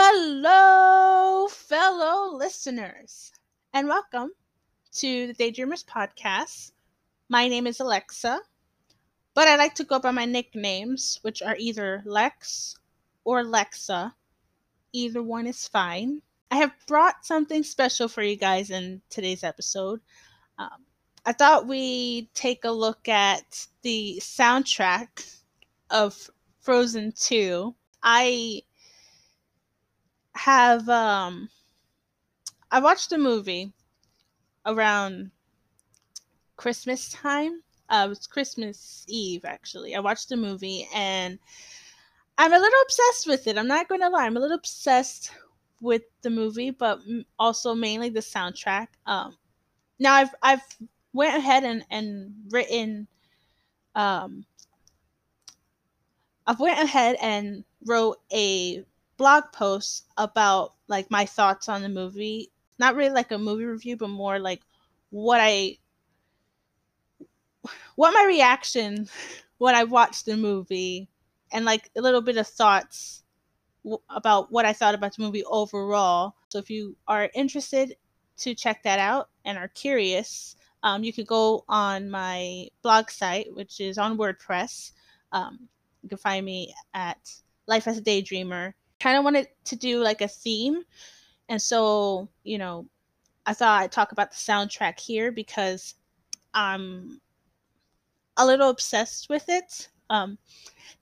Hello, fellow listeners, and welcome to the Daydreamers podcast. My name is Alexa, but I like to go by my nicknames, which are either Lex or Lexa. Either one is fine. I have brought something special for you guys in today's episode. Um, I thought we'd take a look at the soundtrack of Frozen 2. I have um I watched a movie around Christmas time. Uh, it was Christmas Eve actually. I watched a movie and I'm a little obsessed with it. I'm not going to lie. I'm a little obsessed with the movie, but also mainly the soundtrack. Um, now I've I've went ahead and and written um I've went ahead and wrote a blog post about like my thoughts on the movie. Not really like a movie review, but more like what I what my reaction when I watched the movie and like a little bit of thoughts about what I thought about the movie overall. So if you are interested to check that out and are curious, um, you can go on my blog site, which is on WordPress. Um, you can find me at Life as a Daydreamer. Kind of wanted to do like a theme, and so you know, I thought I'd talk about the soundtrack here because I'm a little obsessed with it. Um,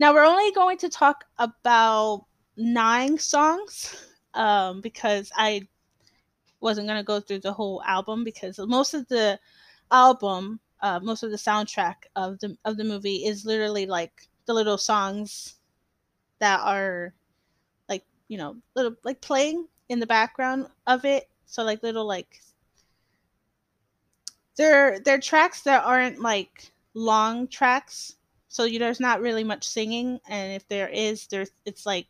now we're only going to talk about nine songs um, because I wasn't going to go through the whole album because most of the album, uh, most of the soundtrack of the of the movie is literally like the little songs that are you know little like playing in the background of it. So like little like they're they're tracks that aren't like long tracks. So you, there's not really much singing. And if there is there's it's like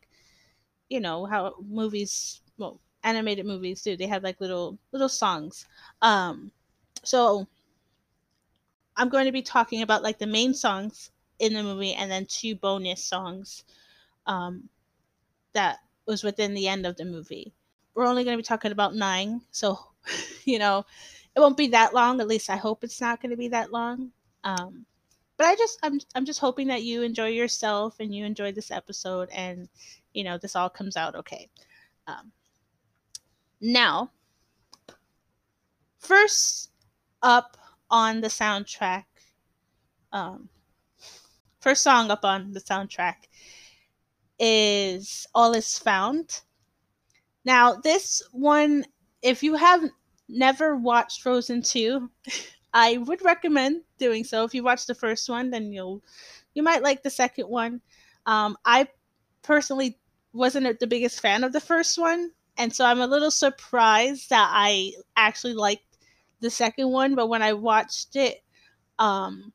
you know how movies well animated movies do. They have like little little songs. Um so i'm going to be talking about like the main songs in the movie and then two bonus songs um that was within the end of the movie we're only going to be talking about nine so you know it won't be that long at least i hope it's not going to be that long um but I just I'm I'm just hoping that you enjoy yourself and you enjoy this episode and you know this all comes out okay. Um, now, first up on the soundtrack, um, first song up on the soundtrack is "All Is Found." Now, this one, if you have never watched Frozen two. I would recommend doing so. If you watch the first one, then you'll you might like the second one. Um, I personally wasn't the biggest fan of the first one, and so I'm a little surprised that I actually liked the second one. But when I watched it, um,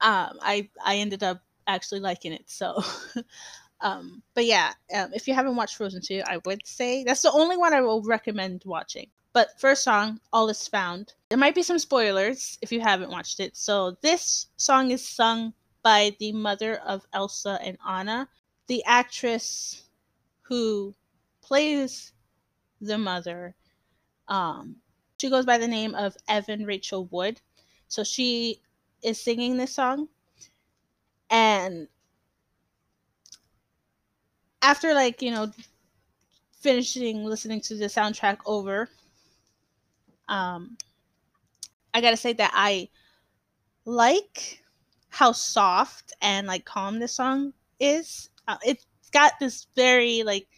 um, I I ended up actually liking it. So, um, but yeah, um, if you haven't watched Frozen two, I would say that's the only one I will recommend watching. But first song, All Is Found. There might be some spoilers if you haven't watched it. So this song is sung by the mother of Elsa and Anna. The actress who plays the mother, um, she goes by the name of Evan Rachel Wood. So she is singing this song. And after like, you know, finishing listening to the soundtrack over, um, I gotta say that I like how soft and like calm this song is. Uh, it's got this very like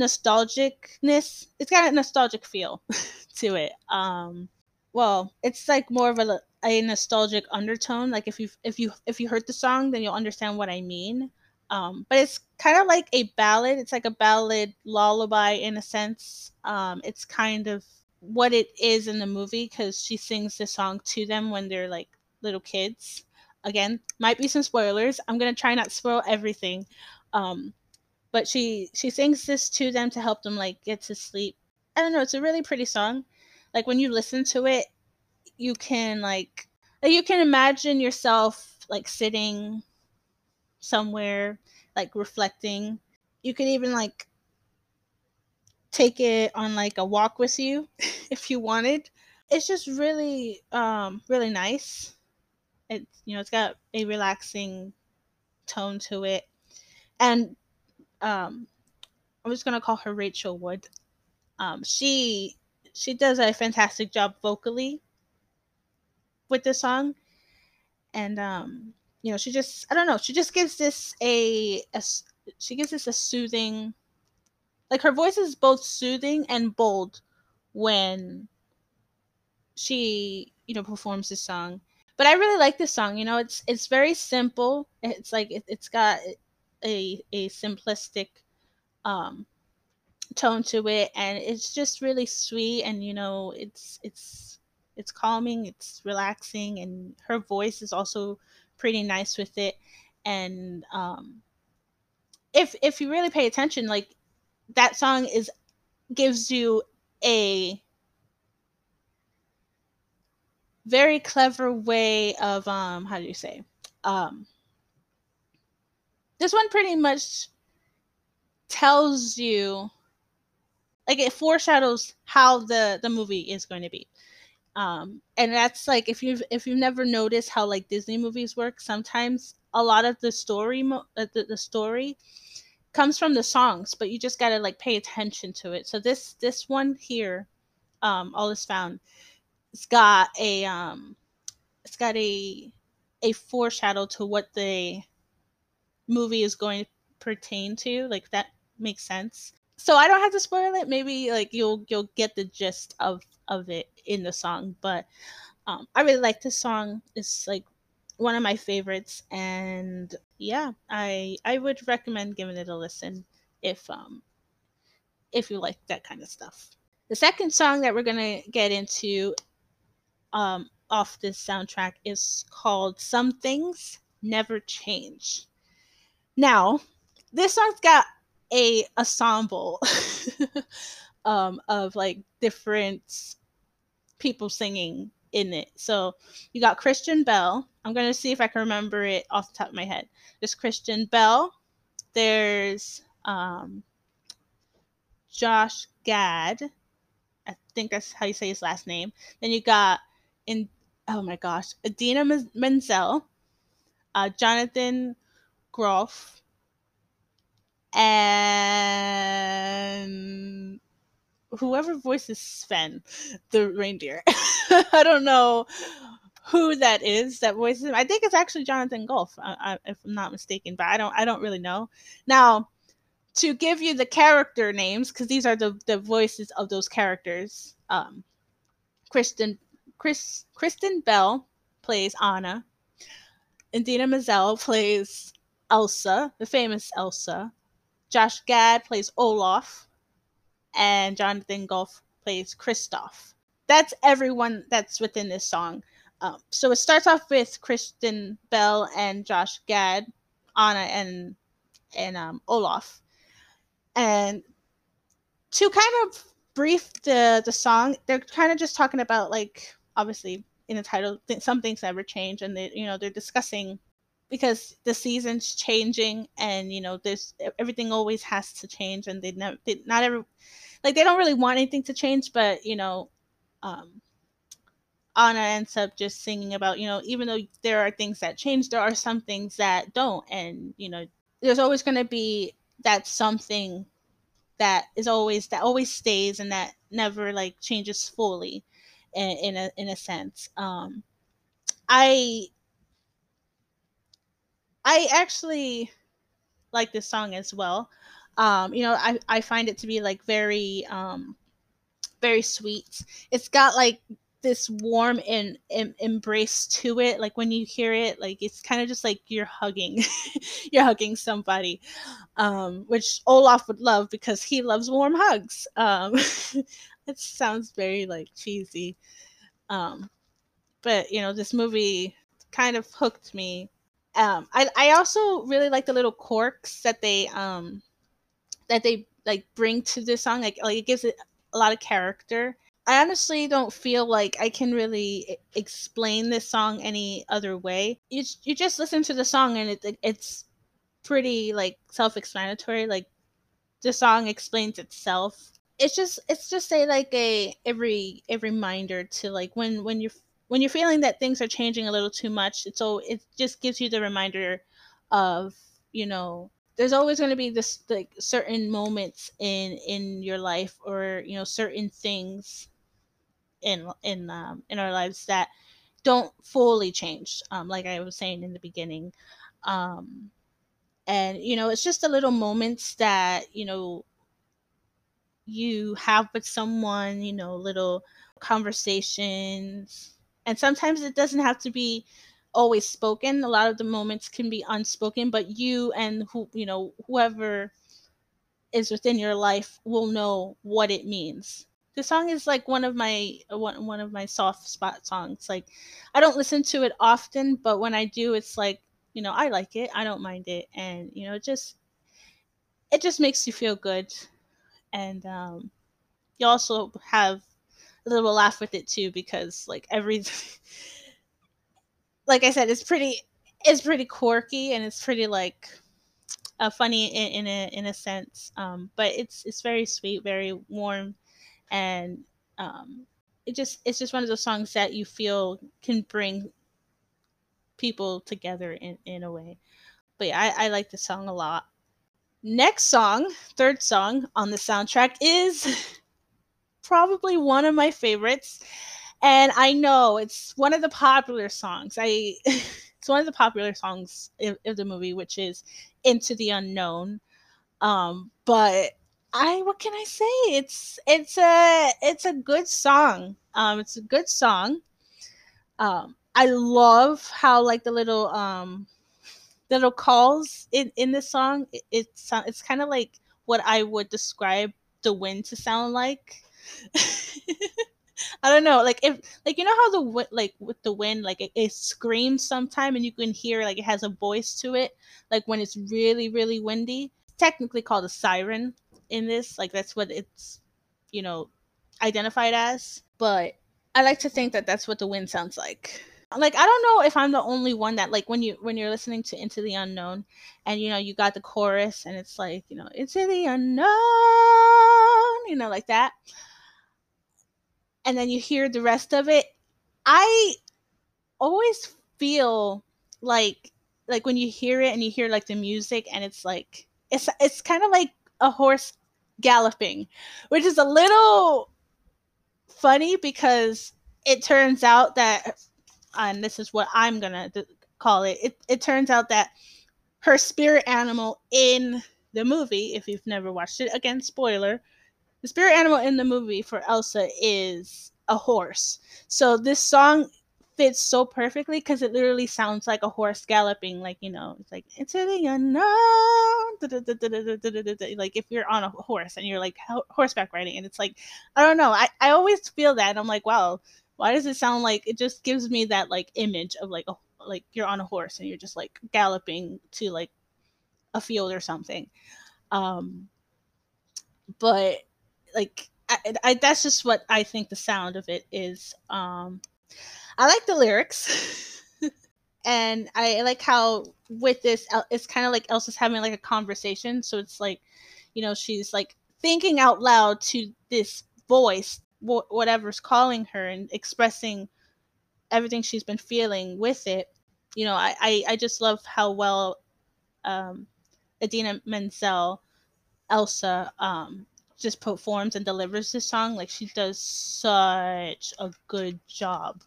nostalgicness. It's got a nostalgic feel to it. Um, well, it's like more of a, a nostalgic undertone. Like if you if you if you heard the song, then you'll understand what I mean. Um, but it's kind of like a ballad. It's like a ballad lullaby in a sense. Um, it's kind of what it is in the movie because she sings the song to them when they're like little kids. Again, might be some spoilers. I'm gonna try not spoil everything. Um, but she she sings this to them to help them like get to sleep. I don't know. It's a really pretty song. Like when you listen to it, you can like you can imagine yourself like sitting somewhere like reflecting you could even like take it on like a walk with you if you wanted. It's just really um really nice. It's you know, it's got a relaxing tone to it. And um I'm just gonna call her Rachel Wood. Um she she does a fantastic job vocally with this song. And um you know, she just I don't know, she just gives this a, a she gives this a soothing like her voice is both soothing and bold when she you know performs this song. But i really like this song you know it's it's very simple. It's like it, has got a a simplistic um tone to it. And it's just really sweet and you know it's it's it's calming it's relaxing and her voice is also pretty nice with it. And um if if you really pay attention like that song is gives you a very clever way of um how do you say um this one pretty much tells you like it foreshadows how the the movie is going to be um and that's like if you've if you've never noticed how like disney movies work sometimes a lot of the story mo- uh, the, the story comes from the songs, but you just gotta like pay attention to it. So this this one here, um, all is found. It's got a um, it's got a a foreshadow to what the movie is going to pertain to. Like that makes sense. So I don't have to spoil it. Maybe like you'll you'll get the gist of of it in the song. But um, I really like this song. It's like one of my favorites and yeah i i would recommend giving it a listen if um if you like that kind of stuff the second song that we're gonna get into um off this soundtrack is called some things never change now this song's got a ensemble um of like different people singing in it. So you got Kristen Bell. I'm gonna see if I can remember it off the top of my head. There's Kristen Bell. There's um, Josh Gad. I think that's how you say his last name. Then you got in oh my gosh, Idina Menzel, uh, Jonathan Groff, and whoever voices Sven, the reindeer. I don't know who that is that voices him. I think it's actually Jonathan I, if I'm not mistaken, but I don't I don't really know. Now, to give you the character names, because these are the the voices of those characters. Um, Kristen Chris Kristen Bell plays Anna. Idina Menzel plays Elsa, the famous Elsa. Josh Gad plays Olaf and Jonathan Groff plays Kristoff. That's everyone that's within this song. Um, so it starts off with Kristen Bell and Josh Gad, Anna and and um, Olaf, and to kind of brief the the song, they're kind of just talking about like obviously in the title, some things never change, and they you know they're discussing because the season's changing and you know there's everything always has to change and they never they, not every like they don't really want anything to change, but you know, um, Anna ends up just singing about you know even though there are things that change, there are some things that don't, and you know, there's always going to be that something that is always that always stays and that never like changes fully in, in a in a sense. Um i i actually like this song as well. Um, you know, I, I find it to be like very um, very sweet. It's got like this warm and, embrace to it. Like when you hear it like it's kind of just like you're hugging you're hugging somebody um, which olaf would love because he loves warm hugs. Um, it sounds very like cheesy. Um, but you know this movie kind of hooked me um, I, I also really like the little quirks that they um, that they like bring to this song. Like like it gives it a lot of character. I honestly don't feel like i can really explain this song any other way. You, you just listen to the song and it, it it's pretty like self-explanatory. Like the song explains itself. It's just it's just a like a every a reminder to like when when you're when you're feeling that things are changing a little too much. So it just gives you the reminder of you know there's always going to be this like certain moments in in your life or you know certain things in in um, in our lives that don't fully change um, like i was saying in the beginning um, and you know it's just the little moments that you know you have with someone you know little conversations and sometimes it doesn't have to be always spoken. A lot of the moments can be unspoken but you and who you know whoever is within your life will know what it means. The song is like one of my one, one of my soft spot songs. Like i don't listen to it often but when i do it's like you know i like it. I don't mind it. And you know just it just makes you feel good. And um you also have little laugh with it too because like every like i said it's pretty it's pretty quirky and it's pretty like uh, funny in, in a in a sense um but it's it's very sweet very warm and um, it just it's just one of those songs that you feel can bring people together in, in a way. But yeah, I, I like the song a lot. Next song, third song on the soundtrack is probably one of my favorites. And I know it's one of the popular songs. I it's one of the popular songs of, the movie, which is Into the Unknown. Um, but I what can I say? It's it's a it's a good song. Um, it's a good song. Um, I love how like the little um little calls in in the song. It, it's it's kind of like what I would describe the wind to sound like. I don't know, like if like you know how the like with the wind, like it, it screams sometime, and you can hear like it has a voice to it, like when it's really really windy. It's technically called a siren, in this. Like that's what it's, you know, identified as. But I like to think that that's what the wind sounds like. Like I don't know if I'm the only one that like when you when you're listening to Into the Unknown, and you know you got the chorus and it's like you know Into the Unknown, you know like that, and then you hear the rest of it. I always feel like like when you hear it and you hear like the music and it's like it's it's kind of like a horse galloping, which is a little funny because it turns out that, and this is what I'm gonna call it, it, it turns out that her spirit animal in the movie, if you've never watched it, again, spoiler, the spirit animal in the movie for Elsa is a horse. So this song fits so perfectly because it literally sounds like a horse galloping, like you know, it's like into the unknown. Like if you're on a horse and you're like horseback riding, and it's like I don't know. I I always feel that, and I'm like, wow, why does it sound like it just gives me that like image of like a like you're on a horse and you're just like galloping to like a field or something. Um, but like I, I, that's just what I think the sound of it is. Um, I like the lyrics. and I like how with this it's kind of like Elsa's having like a conversation, so it's like you know, she's like thinking out loud to this voice wh- whatever's calling her and expressing everything she's been feeling with it. You know, I I, I just love how well um Idina Menzel Elsa um just performs and delivers this song like she does such a good job.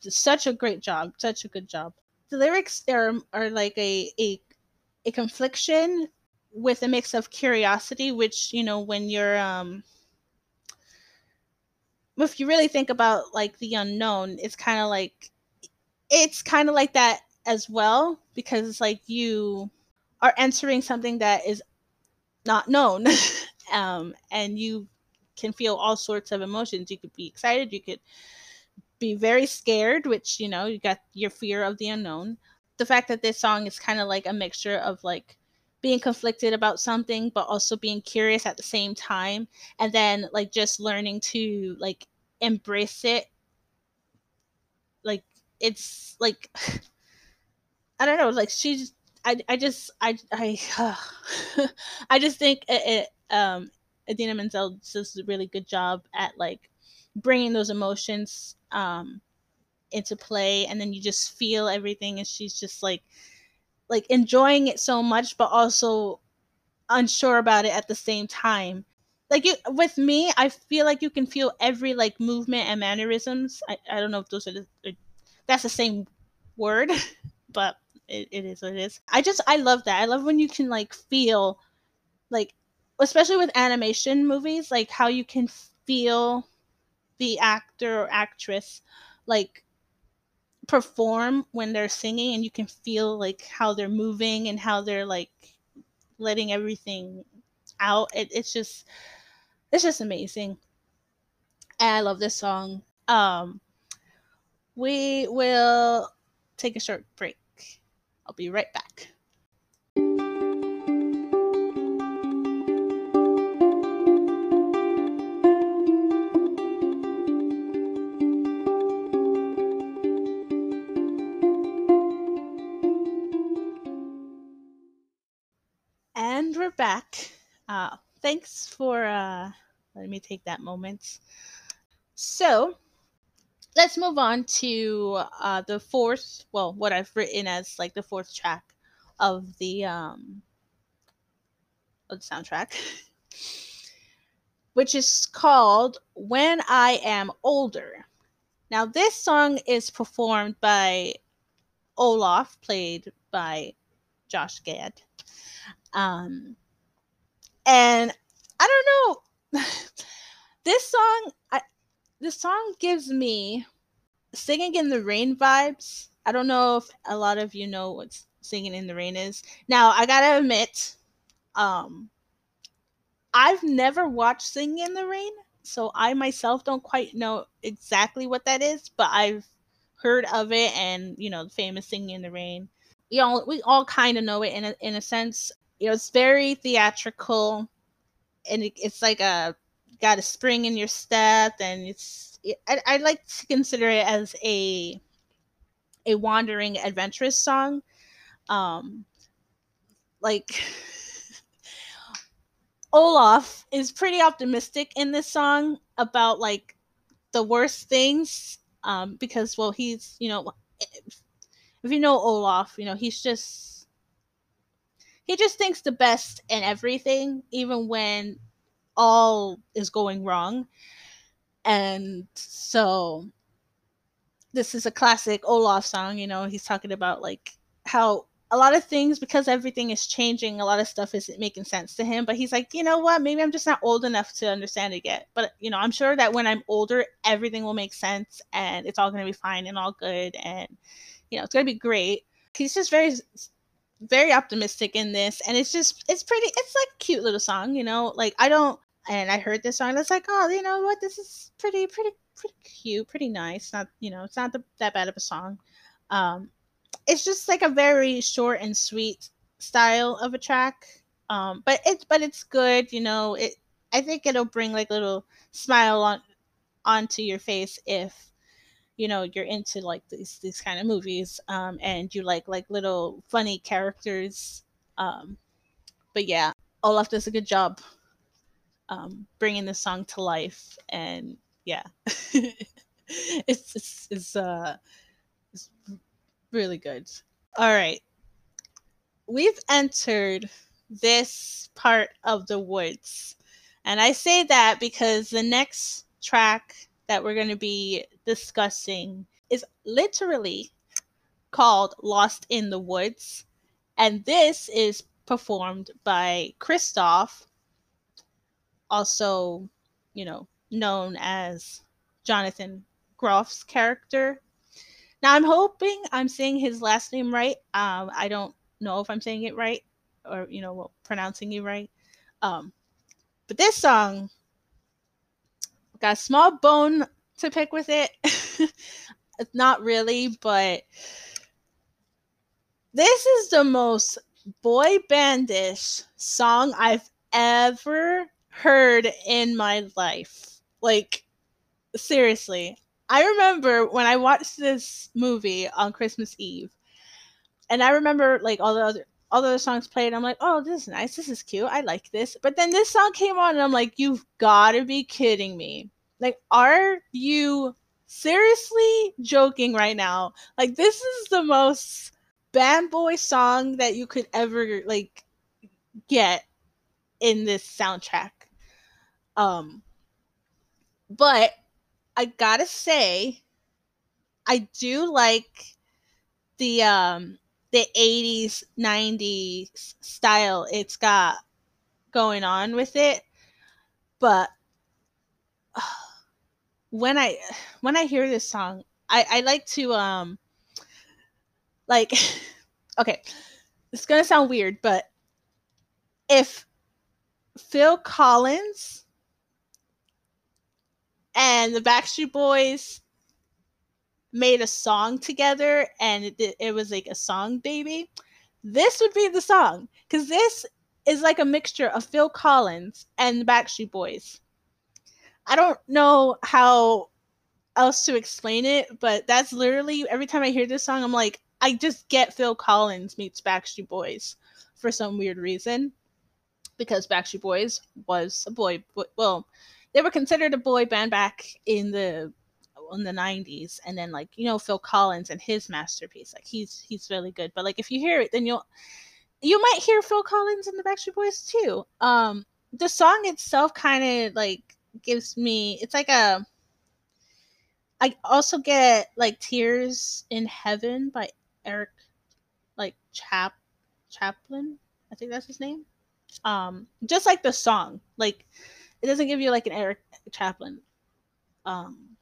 Such a great job, such a good job. The lyrics are are like a a a confliction with a mix of curiosity, which you know when you're um if you really think about like the unknown, it's kind of like it's kind of like that as well because it's like you are entering something that is not known um and you can feel all sorts of emotions you could be excited you could be very scared, which, you know, you got your fear of the unknown. The fact that this song is kind of like a mixture of like being conflicted about something, but also being curious at the same time. And then like just learning to like embrace it. Like it's like, I don't know, like she's, I, I just I I uh, I just think it, it um Idina Menzel does a really good job at like bringing those emotions um into play and then you just feel everything and she's just like like enjoying it so much but also unsure about it at the same time. Like you with me i feel like you can feel every like movement and mannerisms. I, I don't know if those are the, that's the same word but it, it is what it is. I just i love that. I love when you can like feel like especially with animation movies like how you can feel the actor or actress like perform when they're singing and you can feel like how they're moving and how they're like letting everything out. It, it's just it's just amazing. And i love this song. Um we will take a short break. I'll be right back thanks for uh, letting me take that moment. So, let's move on to uh, the fourth, well, what I've written as like the fourth track of the um, of the soundtrack, which is called "When I Am Older." Now, this song is performed by Olaf, played by Josh Gad. Um, and I don't know, this song, I, this song gives me singing in the rain vibes. I don't know if a lot of you know what singing in the rain is. Now, I gotta admit, um, I've never watched Singing in the Rain, so I myself don't quite know exactly what that is, but I've heard of it and you know, the famous Singing in the Rain. You know, we all kind of know it in a, in a sense you know it's very theatrical and it, it's like a got a spring in your step and it's it, I, I like to consider it as a a wandering adventurous song. Um like olaf is pretty optimistic in this song about like the worst things um because well he's you know if you know olaf you know he's just he just thinks the best in everything, even when all is going wrong. And so this is a classic Olaf song, you know, he's talking about like how a lot of things because everything is changing, a lot of stuff isn't making sense to him, but he's like, you know what, maybe I'm just not old enough to understand it yet. But you know, I'm sure that when I'm older, everything will make sense and it's all gonna be fine and all good and you know, it's gonna be great. He's just very very optimistic in this and it's just it's pretty it's like cute little song you know like i don't and i heard this song it's like oh you know what? This is pretty pretty pretty cute pretty nice not you know it's not the, that bad of a song. Um it's just like a very short and sweet style of a track um but it's but it's good you know it i think it'll bring like a little smile on onto your face if you know you're into like these these kind of movies um and you like like little funny characters um but yeah olaf does a good job um bringing the song to life and yeah it's, it's it's uh it's really good. All right. We've entered this part of the woods and i say that because the next track that we're going to be discussing is literally called Lost in the Woods. And this is performed by Kristoff, also, you know, known as Jonathan Groff's character. Now, I'm hoping I'm saying his last name right. Um, I don't know if I'm saying it right or, you know, pronouncing it right. Um, but this song a small bone to pick with it. Not really, but this is the most boy bandish song I've ever heard in my life. Like, seriously. I remember when I watched this movie on Christmas Eve, and I remember like all the other all the songs played. I'm like, oh, this is nice. This is cute. I like this. But then this song came on, and I'm like, you've got to be kidding me. Like, are you seriously joking right now? Like, this is the most band boy song that you could ever like get in this soundtrack. Um, but I gotta say, I do like the um the 80s 90s style it's got going on with it but when i when i hear this song i i like to um like okay it's gonna sound weird but if phil collins and the backstreet boys made a song together and it, it was like a song baby, this would be the song. Because this is like a mixture of Phil Collins and the Backstreet Boys. I don't know how else to explain it, but that's literally every time I hear this song, I'm like, I just get Phil Collins meets Backstreet Boys for some weird reason. Because Backstreet Boys was a boy, well, they were considered a boy band back in the in the 90s and then like you know phil collins and his masterpiece like he's he's really good but like if you hear it then you'll you might hear phil collins and the backstreet boys too um the song itself kind of like gives me it's like a i also get like tears in heaven by eric like chap chaplin i think that's his name. Um just like the song like it doesn't give you like an eric chaplin um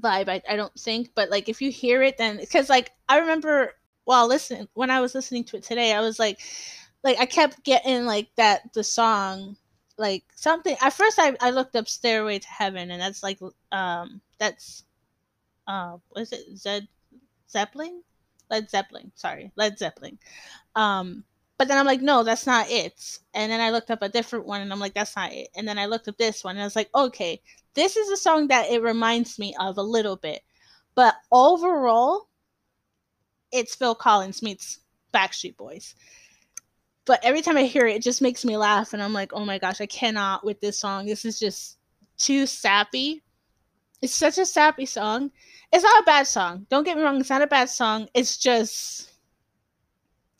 vibe I, I don't think but like if you hear it then because like i remember while listening when i was listening to it today i was like like i kept getting like that the song like something at first i, I looked up stairway to heaven and that's like um that's uh what is it zed zeppelin led zeppelin sorry led zeppelin um but then I'm like, no, that's not it. And then I looked up a different one and I'm like, that's not it. And then I looked up this one and I was like, okay, this is a song that it reminds me of a little bit. But overall, it's Phil Collins meets Backstreet Boys. But every time I hear it, it just makes me laugh. And I'm like, oh my gosh, I cannot with this song. This is just too sappy. It's such a sappy song. It's not a bad song. Don't get me wrong, it's not a bad song. It's just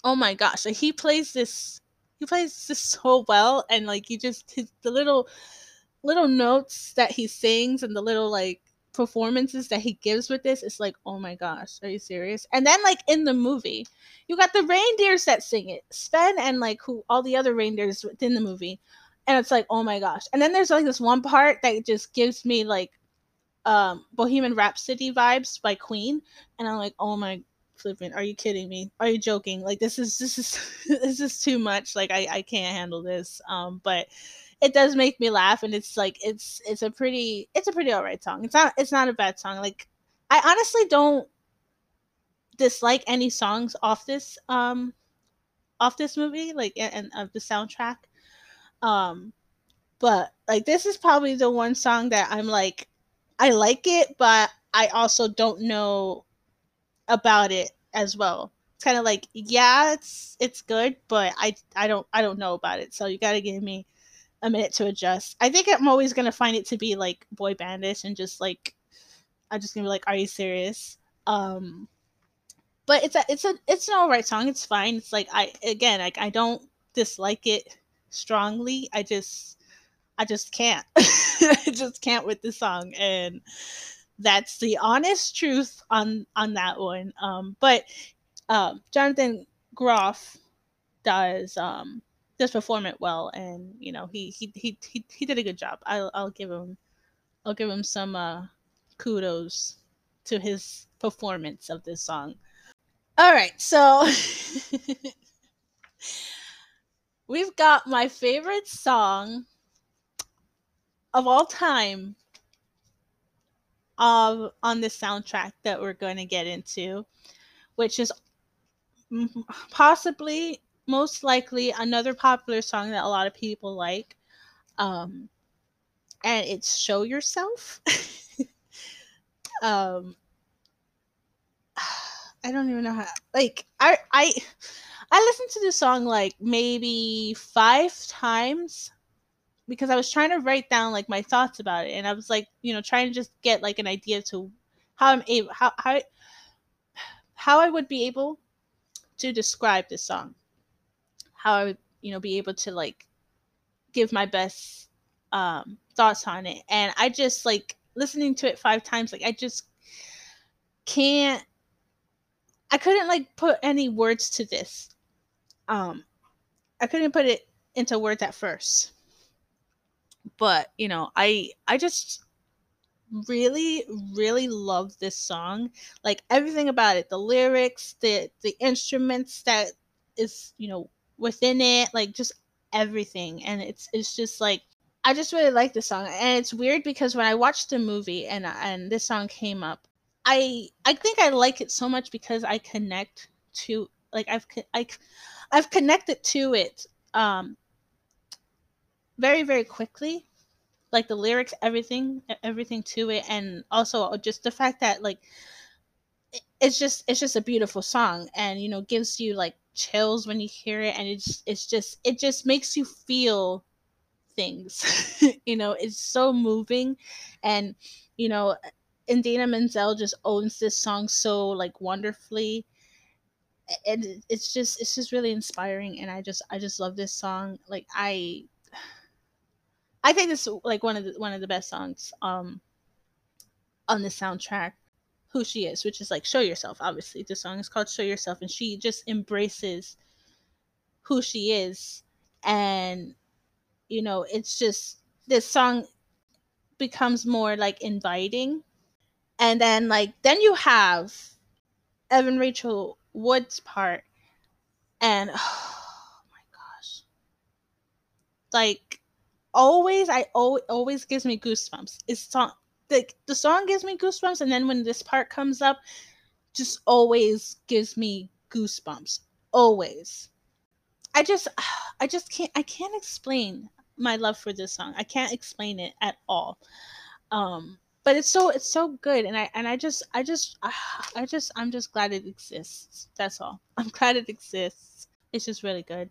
oh my gosh, like he plays this he plays this so well and like he just his the little little notes that he sings and the little like performances that he gives with this it's like oh my gosh are you serious? And then like in the movie you got the reindeers that sing it sven and like who all the other reindeers within the movie and it's like oh my gosh. And then there's like this one part that just gives me like um bohemian rhapsody vibes by queen and i'm like oh my flipping are you kidding me? Are you joking? Like this is this is this is too much. Like i i can't handle this. Um but it does make me laugh and it's like it's it's a pretty it's a pretty alright song it's not it's not a bad song like i honestly don't dislike any songs off this um off this movie like and of the soundtrack um but like this is probably the one song that i'm like i like it but i also don't know about it as well. It's kind of like, yeah, it's it's good, but I I don't I don't know about it. So you got to give me a minute to adjust. I think I'm always gonna find it to be like boy bandish and just like I'm just gonna be like, are you serious? Um, but it's a it's a it's an alright song. It's fine. It's like I again like I don't dislike it strongly. I just I just can't. I just can't with the song and that's the honest truth on on that one. Um, but uh, Jonathan Groff does um, does perform it well, and you know he he he he, he did a good job. I'll I'll give him I'll give him some uh, kudos to his performance of this song. All right, so we've got my favorite song of all time of on the soundtrack that we're going to get into, which is possibly most likely another popular song that a lot of people like. Um, and it's Show Yourself. um, I don't even know how like I I I listened to this song like maybe five times because I was trying to write down like my thoughts about it, and I was like, you know, trying to just get like an idea to how I'm able how how how I would be able to describe this song, how I would you know be able to like give my best um thoughts on it, and I just like listening to it five times, like I just can't I couldn't like put any words to this. Um I couldn't put it into words at first. But, you know, I I just really really love this song. Like everything about it, the lyrics, the the instruments that is, you know, within it, like just everything. And it's it's just like I just really like this song. And it's weird because when I watched the movie and and this song came up I I think I like it so much because I connect to like I've I, I've connected to it um very very quickly. Like the lyrics everything everything to it. And also just the fact that like it's just it's just a beautiful song and you know gives you like chills when you hear it and it's it's just it just makes you feel things. You know it's so moving and you know Idina Menzel just owns this song so like wonderfully and it's just it's just really inspiring and I just I just love this song. Like I I think is like one of the one of the best songs um on the soundtrack who she is which is like show yourself obviously. The song is called show yourself and she just embraces who she is. And you know it's just this song becomes more like inviting. And then like then you have Evan Rachel Wood's part and oh my gosh. Like always I always, always gives me goosebumps. It's song like the song gives me goosebumps and then when this part comes up just always gives me goosebumps. Always. I just I just can't I can't explain my love for this song. I can't explain it at all. Um but it's so it's so good and i and i just i just i just i'm just glad it exists. That's all. I'm glad it exists. It's just really good.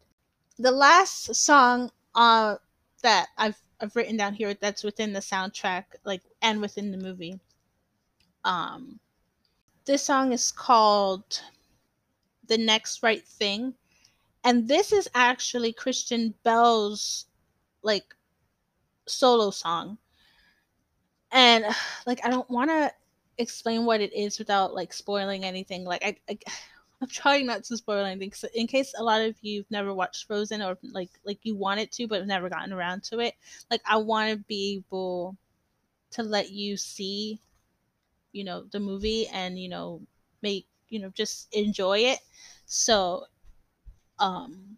The last song uh that i've i've written down here that's within the soundtrack like and within the movie um this song is called the next right thing and this is actually Kristen Bell's like solo song and like I don't want to explain what it is without like spoiling anything. Like I, I I'm trying not to spoil anything in case a lot of you've never watched Frozen or like like you wanted to but have never gotten around to it. Like I want to be able to let you see, you know, the movie and you know make you know just enjoy it. So, um,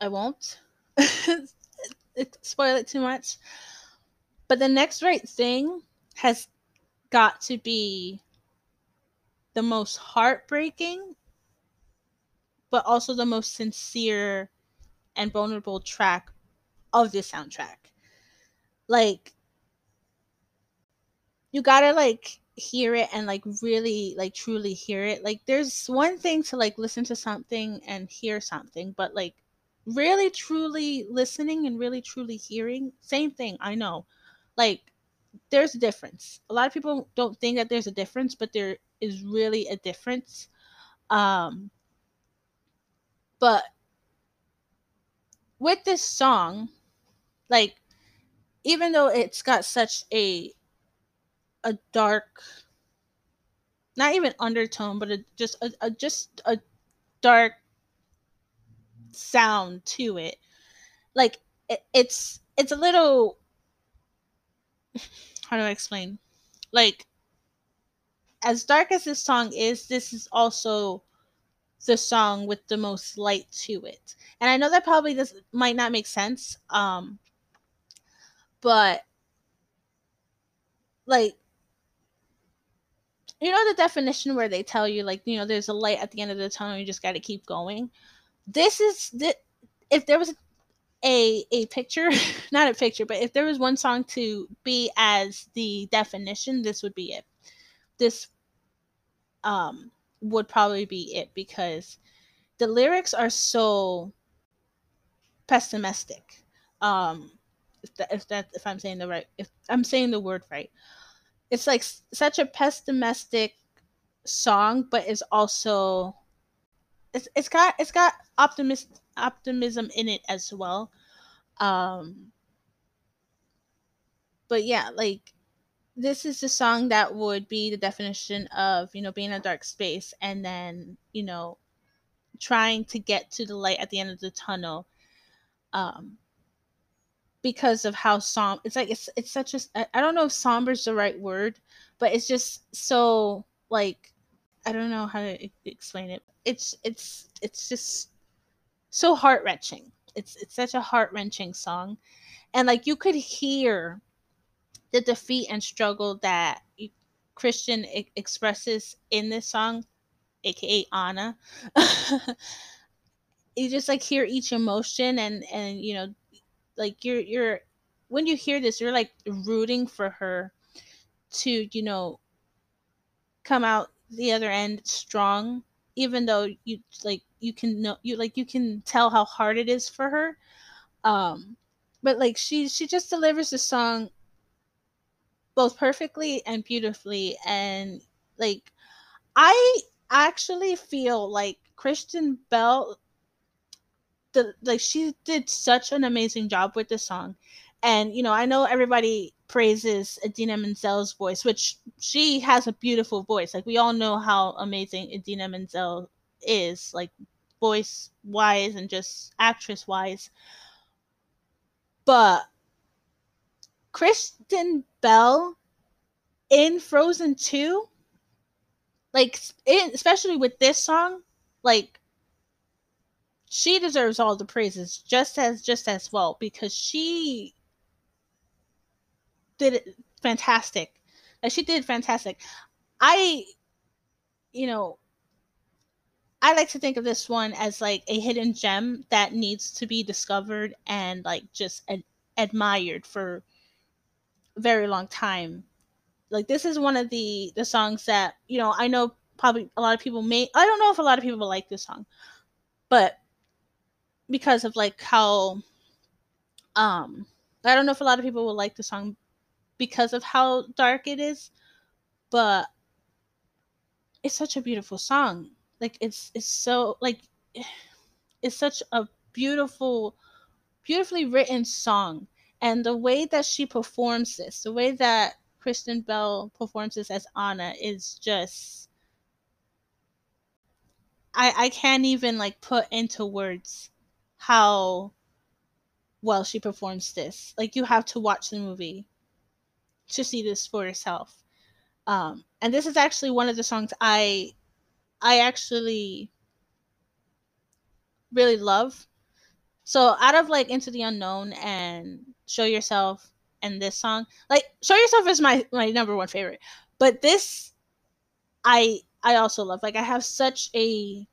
I won't spoil it too much. But the next right thing has got to be the most heartbreaking, but also the most sincere and vulnerable track of this soundtrack. Like, you gotta like hear it and like really like truly hear it like there's one thing to like listen to something and hear something but like really truly listening and really truly hearing same thing i know like there's a difference. A lot of people don't think that there's a difference, but there is really a difference. Um but with this song, like even though it's got such a a dark not even undertone, but a, just a, a just a dark sound to it. Like it, it's it's a little how do I explain? Like, as dark as this song is, this is also the song with the most light to it. And I know that probably this might not make sense. Um, but like you know the definition where they tell you like you know there's a light at the end of the tunnel you just got to keep going this is the if there was a a picture not a picture but if there was one song to be as the definition this would be it this um would probably be it because the lyrics are so pessimistic. Um, if that, if that if I'm saying the right if I'm saying the word right, it's like such a pessimistic song, but it's also it's it's got it's got optimist optimism in it as well. Um, but yeah, like this is the song that would be the definition of you know being in a dark space and then you know trying to get to the light at the end of the tunnel um because of how som it's like it's it's such a i don't know if somber is the right word but it's just so like i don't know how to explain it. It's it's it's just so heart-wrenching. It's it's such a heart-wrenching song. And like you could hear the defeat and struggle that Kristen I- expresses in this song, aka Anna. you just like hear each emotion and and you know like you're you're when you hear this you're like rooting for her to you know come out the other end strong even though you like you can know you like you can tell how hard it is for her um but like she she just delivers the song both perfectly and beautifully and like i actually feel like kristen bell the like she did such an amazing job with this song. And you know i know everybody praises idina menzel's voice which she has a beautiful voice. Like we all know how amazing idina menzel is like voice wise and just actress wise but Kristen Bell in Frozen 2, like, in, especially with this song, like, she deserves all the praises just as just as well because she did it fantastic. Like she did fantastic. I you know I like to think of this one as like a hidden gem that needs to be discovered and like just ad- admired for very long time. Like this is one of the the songs that you know I know probably a lot of people may I don't know if a lot of people like this song, but because of like how um I don't know if a lot of people will like the song because of how dark it is, but it's such a beautiful song. Like it's it's so like it's such a beautiful beautifully written song and the way that she performs this, the way that Kristen Bell performs this as Anna is just I I can't even like put into words how well she performs this. Like you have to watch the movie to see this for yourself. Um and this is actually one of the songs I I actually really love. So out of like Into the Unknown and Show Yourself and this song. Like Show Yourself is my my number one favorite. But this I I also love. Like I have such a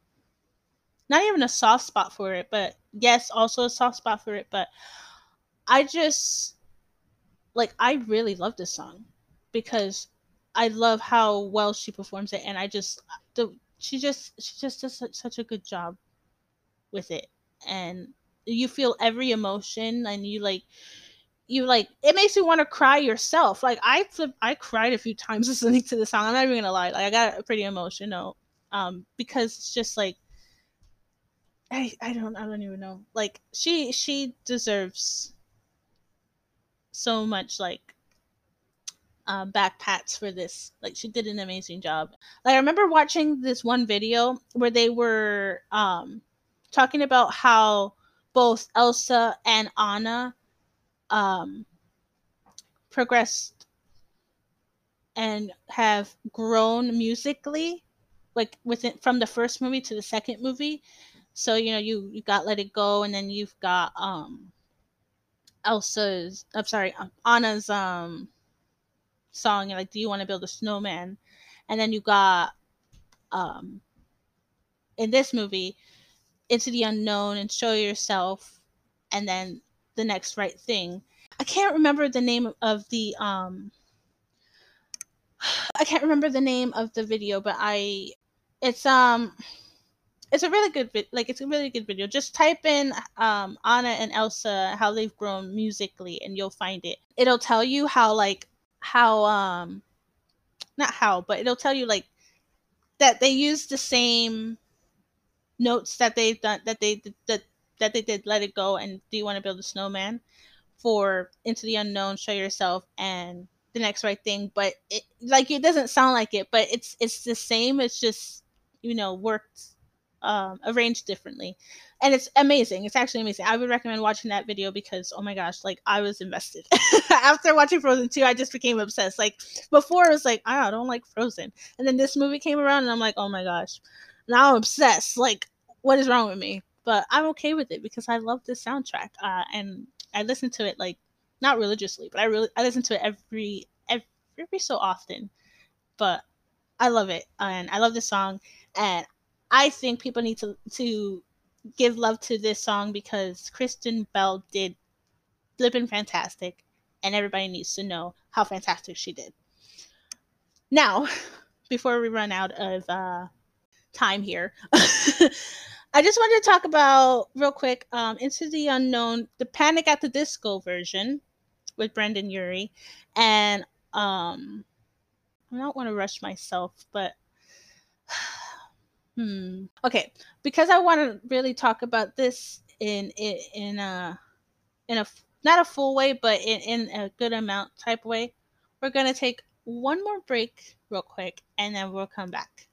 not even a soft spot for it, but yes, also a soft spot for it, but I just like I really love this song because I love how well she performs it and I just the she just she just does such, a good job with it and you feel every emotion and you like you like it makes you want to cry yourself. Like I I cried a few times listening to the song. I'm not even gonna lie. Like I got pretty emotional. Um, because it's just like I I don't I don't even know. Like she she deserves so much like um, back pats for this. Like she did an amazing job. Like I remember watching this one video where they were um talking about how both Elsa and Anna um, progressed and have grown musically, like within from the first movie to the second movie. So you know you you got Let It Go, and then you've got um Elsa's. I'm sorry, um, Anna's um song like Do You Want to Build a Snowman, and then you got um in this movie Into the Unknown and Show Yourself, and then the next right thing. I can't remember the name of the um I can't remember the name of the video, but I it's um it's a really good vid- like it's a really good video. Just type in um Anna and Elsa how they've grown musically and you'll find it. It'll tell you how like how um not how, but it'll tell you like that they use the same notes that they've done that they that that they did Let It Go and Do You Want to Build a Snowman for Into the Unknown, Show Yourself, and The Next Right Thing. But it like it doesn't sound like it, but it's it's the same. It's just you know worked um, arranged differently, and it's amazing. It's actually amazing. I would recommend watching that video because oh my gosh, like I was invested after watching Frozen two. I just became obsessed. Like before, it was like I don't like Frozen, and then this movie came around, and I'm like oh my gosh, now I'm obsessed. Like what is wrong with me? But I'm okay with it because I love this soundtrack, uh, and I listen to it like not religiously, but I really I listen to it every every, every so often. But I love it, and I love this song, and I think people need to to give love to this song because Kristen Bell did flipping fantastic, and everybody needs to know how fantastic she did. Now, before we run out of uh, time here, I just wanted to talk about real quick um, Into the Unknown, the Panic at the Disco version with Brendon Urie, and um, I don't want to rush myself, but hmm, okay, because I want to really talk about this in in, in a in a not a full way, but in, in a good amount type way. We're gonna take one more break real quick, and then we'll come back.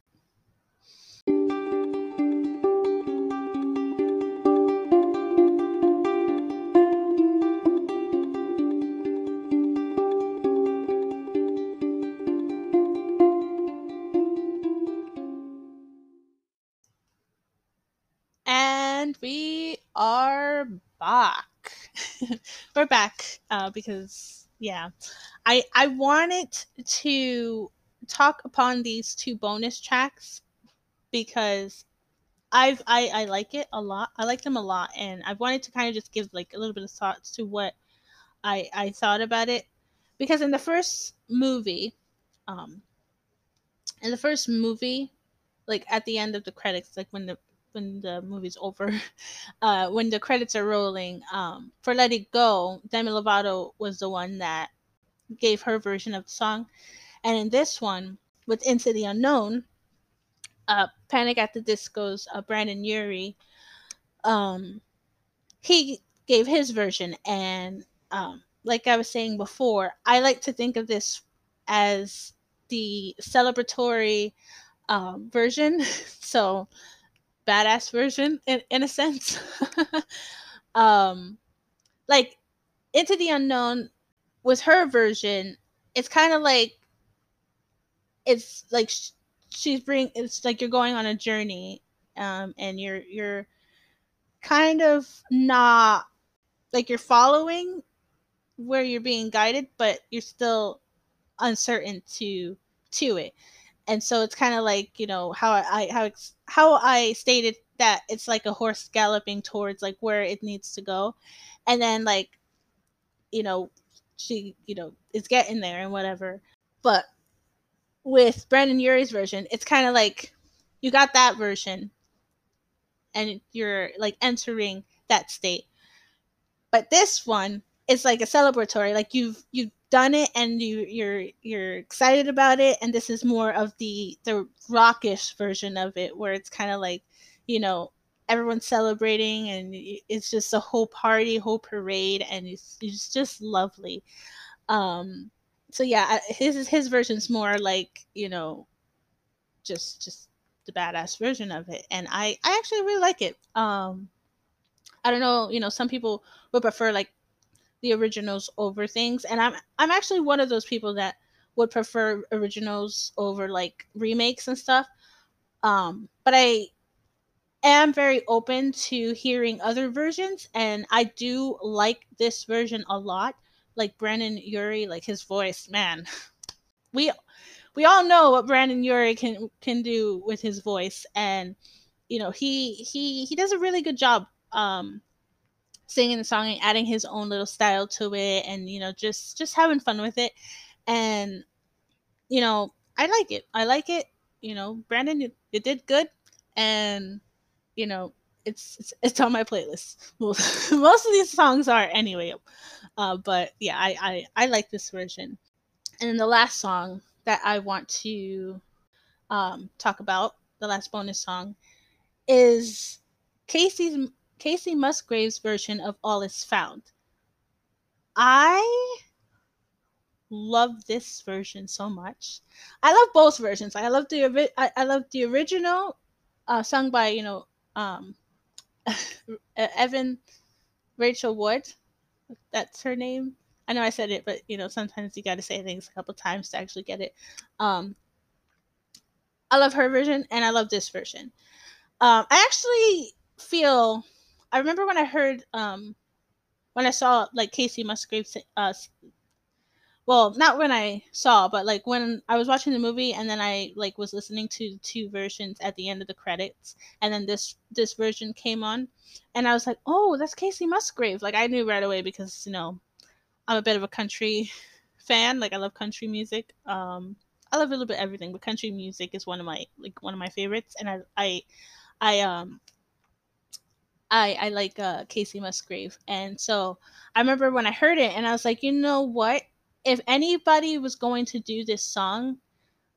We're back uh, because yeah, I I wanted to talk upon these two bonus tracks because I've I I like it a lot. I like them a lot, and I wanted to kind of just give like a little bit of thoughts to what I I thought about it because in the first movie, um, in the first movie, like at the end of the credits, like when the when the movie's over, uh, when the credits are rolling, um, for Let It Go, Demi Lovato was the one that gave her version of the song, and in this one, with Into the Unknown, uh, Panic at the Disco's uh, Brendon Urie, um, he gave his version, and um, like I was saying before, I like to think of this as the celebratory um, version. so badass version in, in a sense. um like Into the Unknown was her version. It's kind of like it's like she's bring it's like you're going on a journey um and you're you're kind of not like you're following where you're being guided but you're still uncertain to to it and so it's kind of like you know how I how how I stated that it's like a horse galloping towards like where it needs to go, and then like you know she you know is getting there and whatever, but with Brendon Urie's version, it's kind of like you got that version, and you're like entering that state, but this one is like a celebratory, like you've you've done it and you you're you're excited about it. And this is more of the the rockish version of it where it's kind of like you know everyone's celebrating and it's just a whole party whole parade and it's, it's just lovely. Um so yeah his his version's more like you know just just the badass version of it. And i i actually really like it. Um i don't know you know some people would prefer like the originals over things and i'm i'm actually one of those people that would prefer originals over like remakes and stuff um but i am very open to hearing other versions and i do like this version a lot like brendon urie like his voice man. We we all know what brendon urie can can do with his voice and you know he he he does a really good job um singing the song and adding his own little style to it and you know just just having fun with it and you know i like it i like it you know brendon you, you did good and you know, it's it's, it's on my playlist. Most, most of these songs are anyway. Uh, but yeah, I, I I like this version. And then the last song that I want to um, talk about, the last bonus song, is Kacey's Kacey Musgrave's version of All Is Found. I love this version so much. I love both versions. I love the I, I love the original, uh, sung by you know um, Evan Rachel Wood. That's her name. I know I said it, but you know sometimes you got to say things a couple times to actually get it. Um, I love her version and I love this version. Um, I actually feel. I remember when I heard um, when I saw like Kacey Musgrave uh, well not when i saw but like when i was watching the movie and then i like was listening to two versions at the end of the credits and then this this version came on and i was like oh that's Kacey musgrave. Like i knew right away because you know i'm a bit of a country fan. Like i love country music. Um i love a little bit everything but country music is one of my like one of my favorites and i i i um I, I like uh, Kacey Musgrave. And so I remember when I heard it and I was like, you know what? if anybody was going to do this song,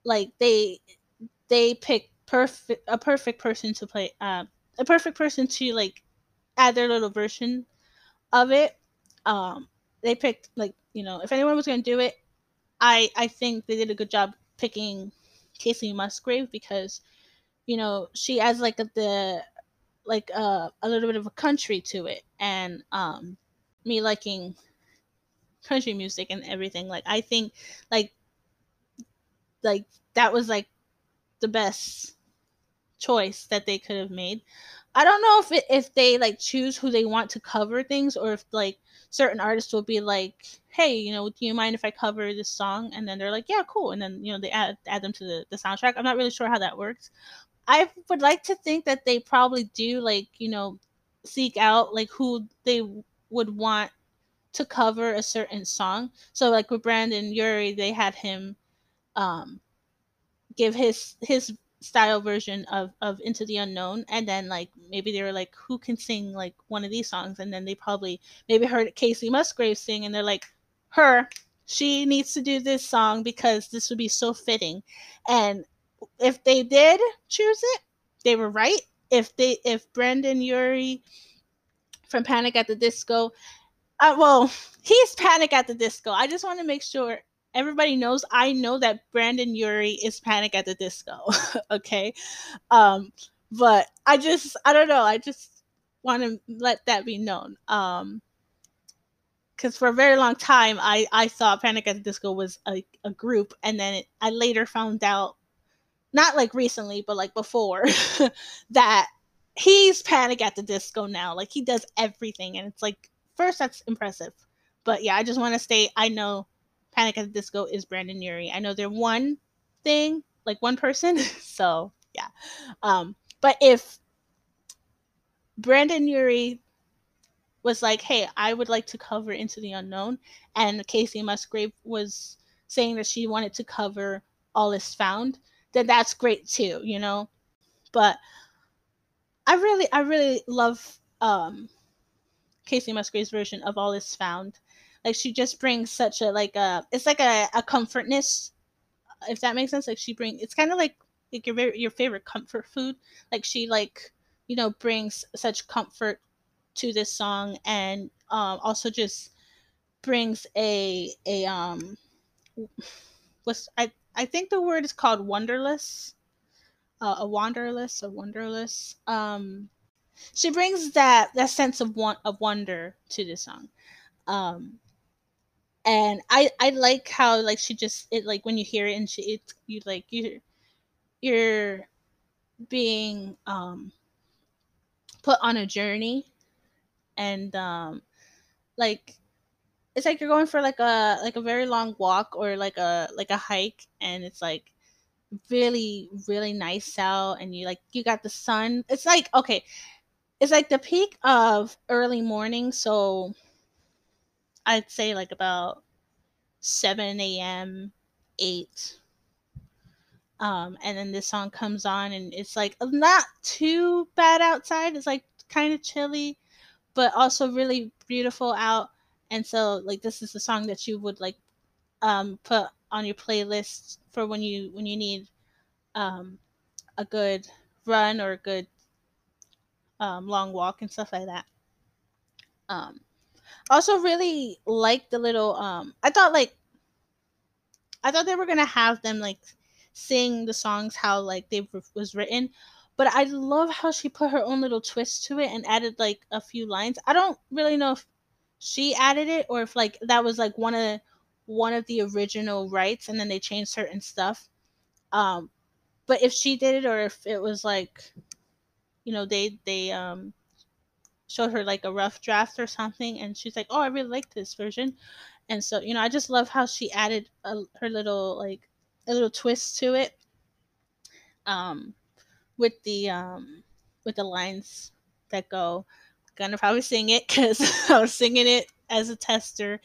like they they picked perfect a perfect person to play uh, a perfect person to like add their little version of it. Um, they picked like you know if anyone was going to do it, I I think they did a good job picking Kacey Musgrave because you know she adds like the like uh, a little bit of a country to it and um me liking country music and everything. Like I think like like that was like the best choice that they could have made. I don't know if it, if they like choose who they want to cover things or if like certain artists will be like, "Hey, you know, do you mind if I cover this song?" And then they're like, "Yeah, cool." And then you know they add add them to the the soundtrack. I'm not really sure how that works. I would like to think that they probably do like you know seek out like who they would want to cover a certain song. So like with Brendon Urie, they had him um give his his style version of of Into the Unknown and then like maybe they were like who can sing like one of these songs and then they probably maybe heard Kacey Musgrave sing and they're like her she needs to do this song because this would be so fitting. And if they did choose it, they were right. If they if Brendon Urie from Panic at the Disco uh, well, he's Panic at the Disco. I just want to make sure everybody knows. I know that Brendon Urie is Panic at the Disco. okay, um, but I just I don't know. I just want to let that be known. Um, because for a very long time I I thought Panic at the Disco was a, a group, and then it, I later found out, not like recently, but like before, that he's Panic at the Disco now. Like he does everything, and it's like first that's impressive. But yeah, I just want to state I know Panic at the Disco is Brendon Urie. I know they're one thing, like one person. so yeah. Um, but if Brendon Urie was like, hey, I would like to cover Into the Unknown, and Kacey Musgrave was saying that she wanted to cover All Is Found, then that's great too, you know? But I really I really love um Kacey Musgrave's version of All Is Found. Like she just brings such a like a it's like a, a comfortness, if that makes sense. Like she brings it's kind of like like your your favorite comfort food. Like she like you know brings such comfort to this song and um also just brings a a um what's I I think the word is called wonderless uh, a wanderless a wonderless um she brings that that sense of want of wonder to the song. Um and i i like how like she just it like when you hear it and she it you like you you're being um put on a journey. And um like it's like you're going for like a like a very long walk or like a like a hike and it's like really really nice out and you like you got the sun it's like okay it's like the peak of early morning. So I'd say like about 7 a.m., 8. Um, and then this song comes on, and it's like not too bad outside. It's like kind of chilly, but also really beautiful out. And so, like, this is the song that you would like um, put on your playlist for when you when you need um, a good run or a good um, long walk and stuff like that. Um, also, really like the little. Um, I thought like I thought they were gonna have them like sing the songs how like they was written, but I love how she put her own little twist to it and added like a few lines. I don't really know if she added it or if like that was like one of one of the original rights and then they changed certain stuff. Um, but if she did it or if it was like, you know, they they um showed her like a rough draft or something and she's like, oh, I really like this version and so you know i just love how she added a, her little like a little twist to it um with the um with the lines that go gonna probably sing it because i was singing it as a tester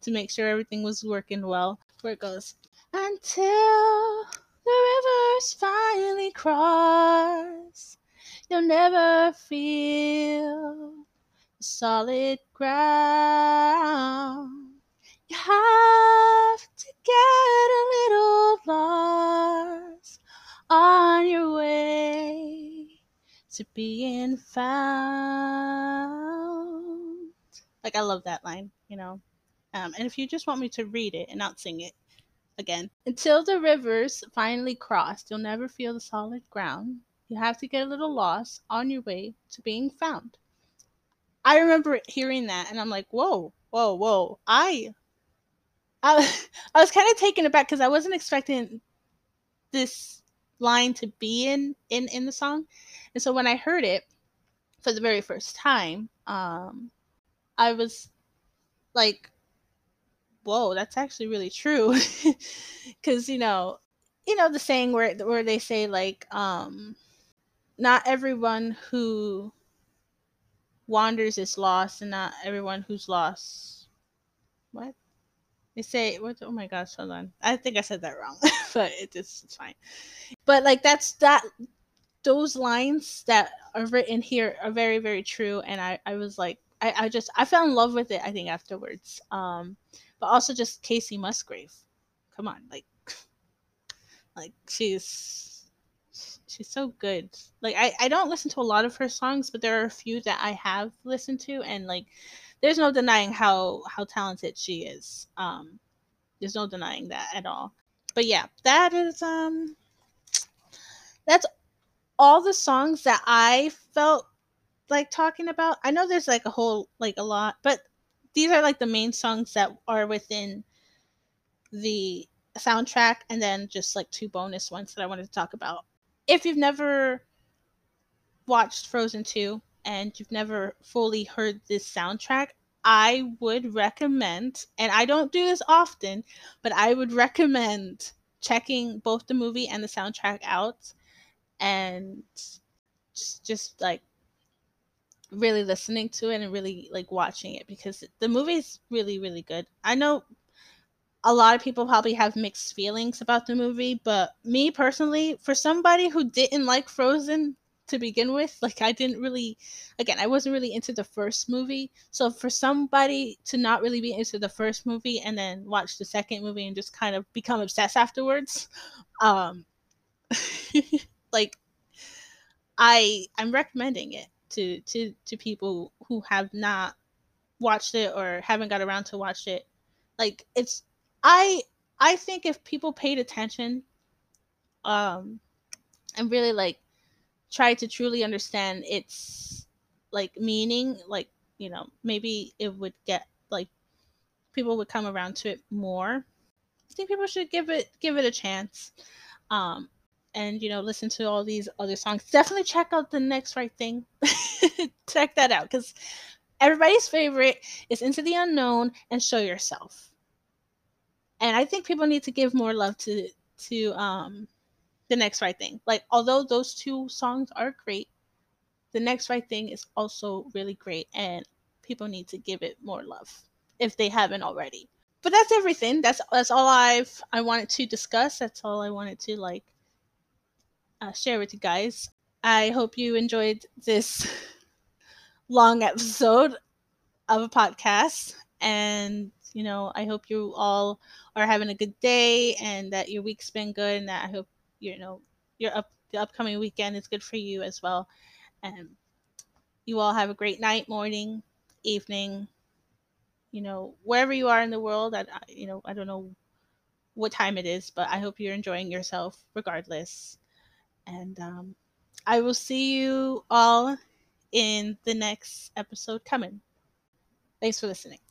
to make sure everything was working well. Where it goes. Until the rivers finally cross you'll never feel the solid ground. You have to get a little lost on your way to being found. Like, I love that line, you know. Um, and if you just want me to read it and not sing it again, until the rivers finally crossed, you'll never feel the solid ground. You have to get a little lost on your way to being found. I remember hearing that and I'm like, whoa, whoa, whoa. I I, I was kind of taken aback because I wasn't expecting this line to be in, in in the song, and so when I heard it for the very first time, um, I was like, "Whoa, that's actually really true," because you know, you know the saying where where they say like, um, not everyone who wanders is lost, and not everyone who's lost. What? They say what? Oh my gosh, hold on. I think I said that wrong, but it just it's fine. But like that's that. Those lines that are written here are very very true, and I I was like I I just I fell in love with it. I think afterwards. Um, but also just Kacey Musgrave. Come on, like like she's she's so good. Like I I don't listen to a lot of her songs, but there are a few that I have listened to, and like there's no denying how how talented she is. Um, there's no denying that at all. But yeah, that is um, that's all the songs that I felt like talking about. I know there's like a whole like a lot, but these are like the main songs that are within the soundtrack and then just like two bonus ones that I wanted to talk about. If you've never watched Frozen 2, and you've never fully heard this soundtrack, I would recommend, and I don't do this often, but I would recommend checking both the movie and the soundtrack out and just, just like really listening to it and really like watching it because the movie is really really good. I know a lot of people probably have mixed feelings about the movie, but me personally, for somebody who didn't like Frozen, to begin with. Like I didn't really again, I wasn't really into the first movie. So for somebody to not really be into the first movie and then watch the second movie and just kind of become obsessed afterwards, um like I I'm recommending it to to to people who have not watched it or haven't got around to watch it. Like it's I I think if people paid attention um and really like try to truly understand its like meaning like you know maybe it would get like people would come around to it more. I think people should give it give it a chance. Um and you know listen to all these other songs. Definitely check out the next right thing. Check that out because everybody's favorite is into the unknown and show yourself. And i think people need to give more love to to um the next right thing. Like although those two songs are great, the next right thing is also really great and people need to give it more love if they haven't already. But that's everything. That's that's all I've I wanted to discuss. That's all I wanted to like uh, share with you guys. I hope you enjoyed this long episode of a podcast. And, you know, I hope you all are having a good day and that your week's been good and that I hope, you know, your up the upcoming weekend is good for you as well. And you all have a great night, morning, evening, you know, wherever you are in the world. I, you know, I don't know what time it is, but I hope you're enjoying yourself regardless. And um, I will see you all in the next episode coming. Thanks for listening.